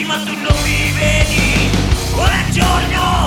ma tu non mi vedi. giorno!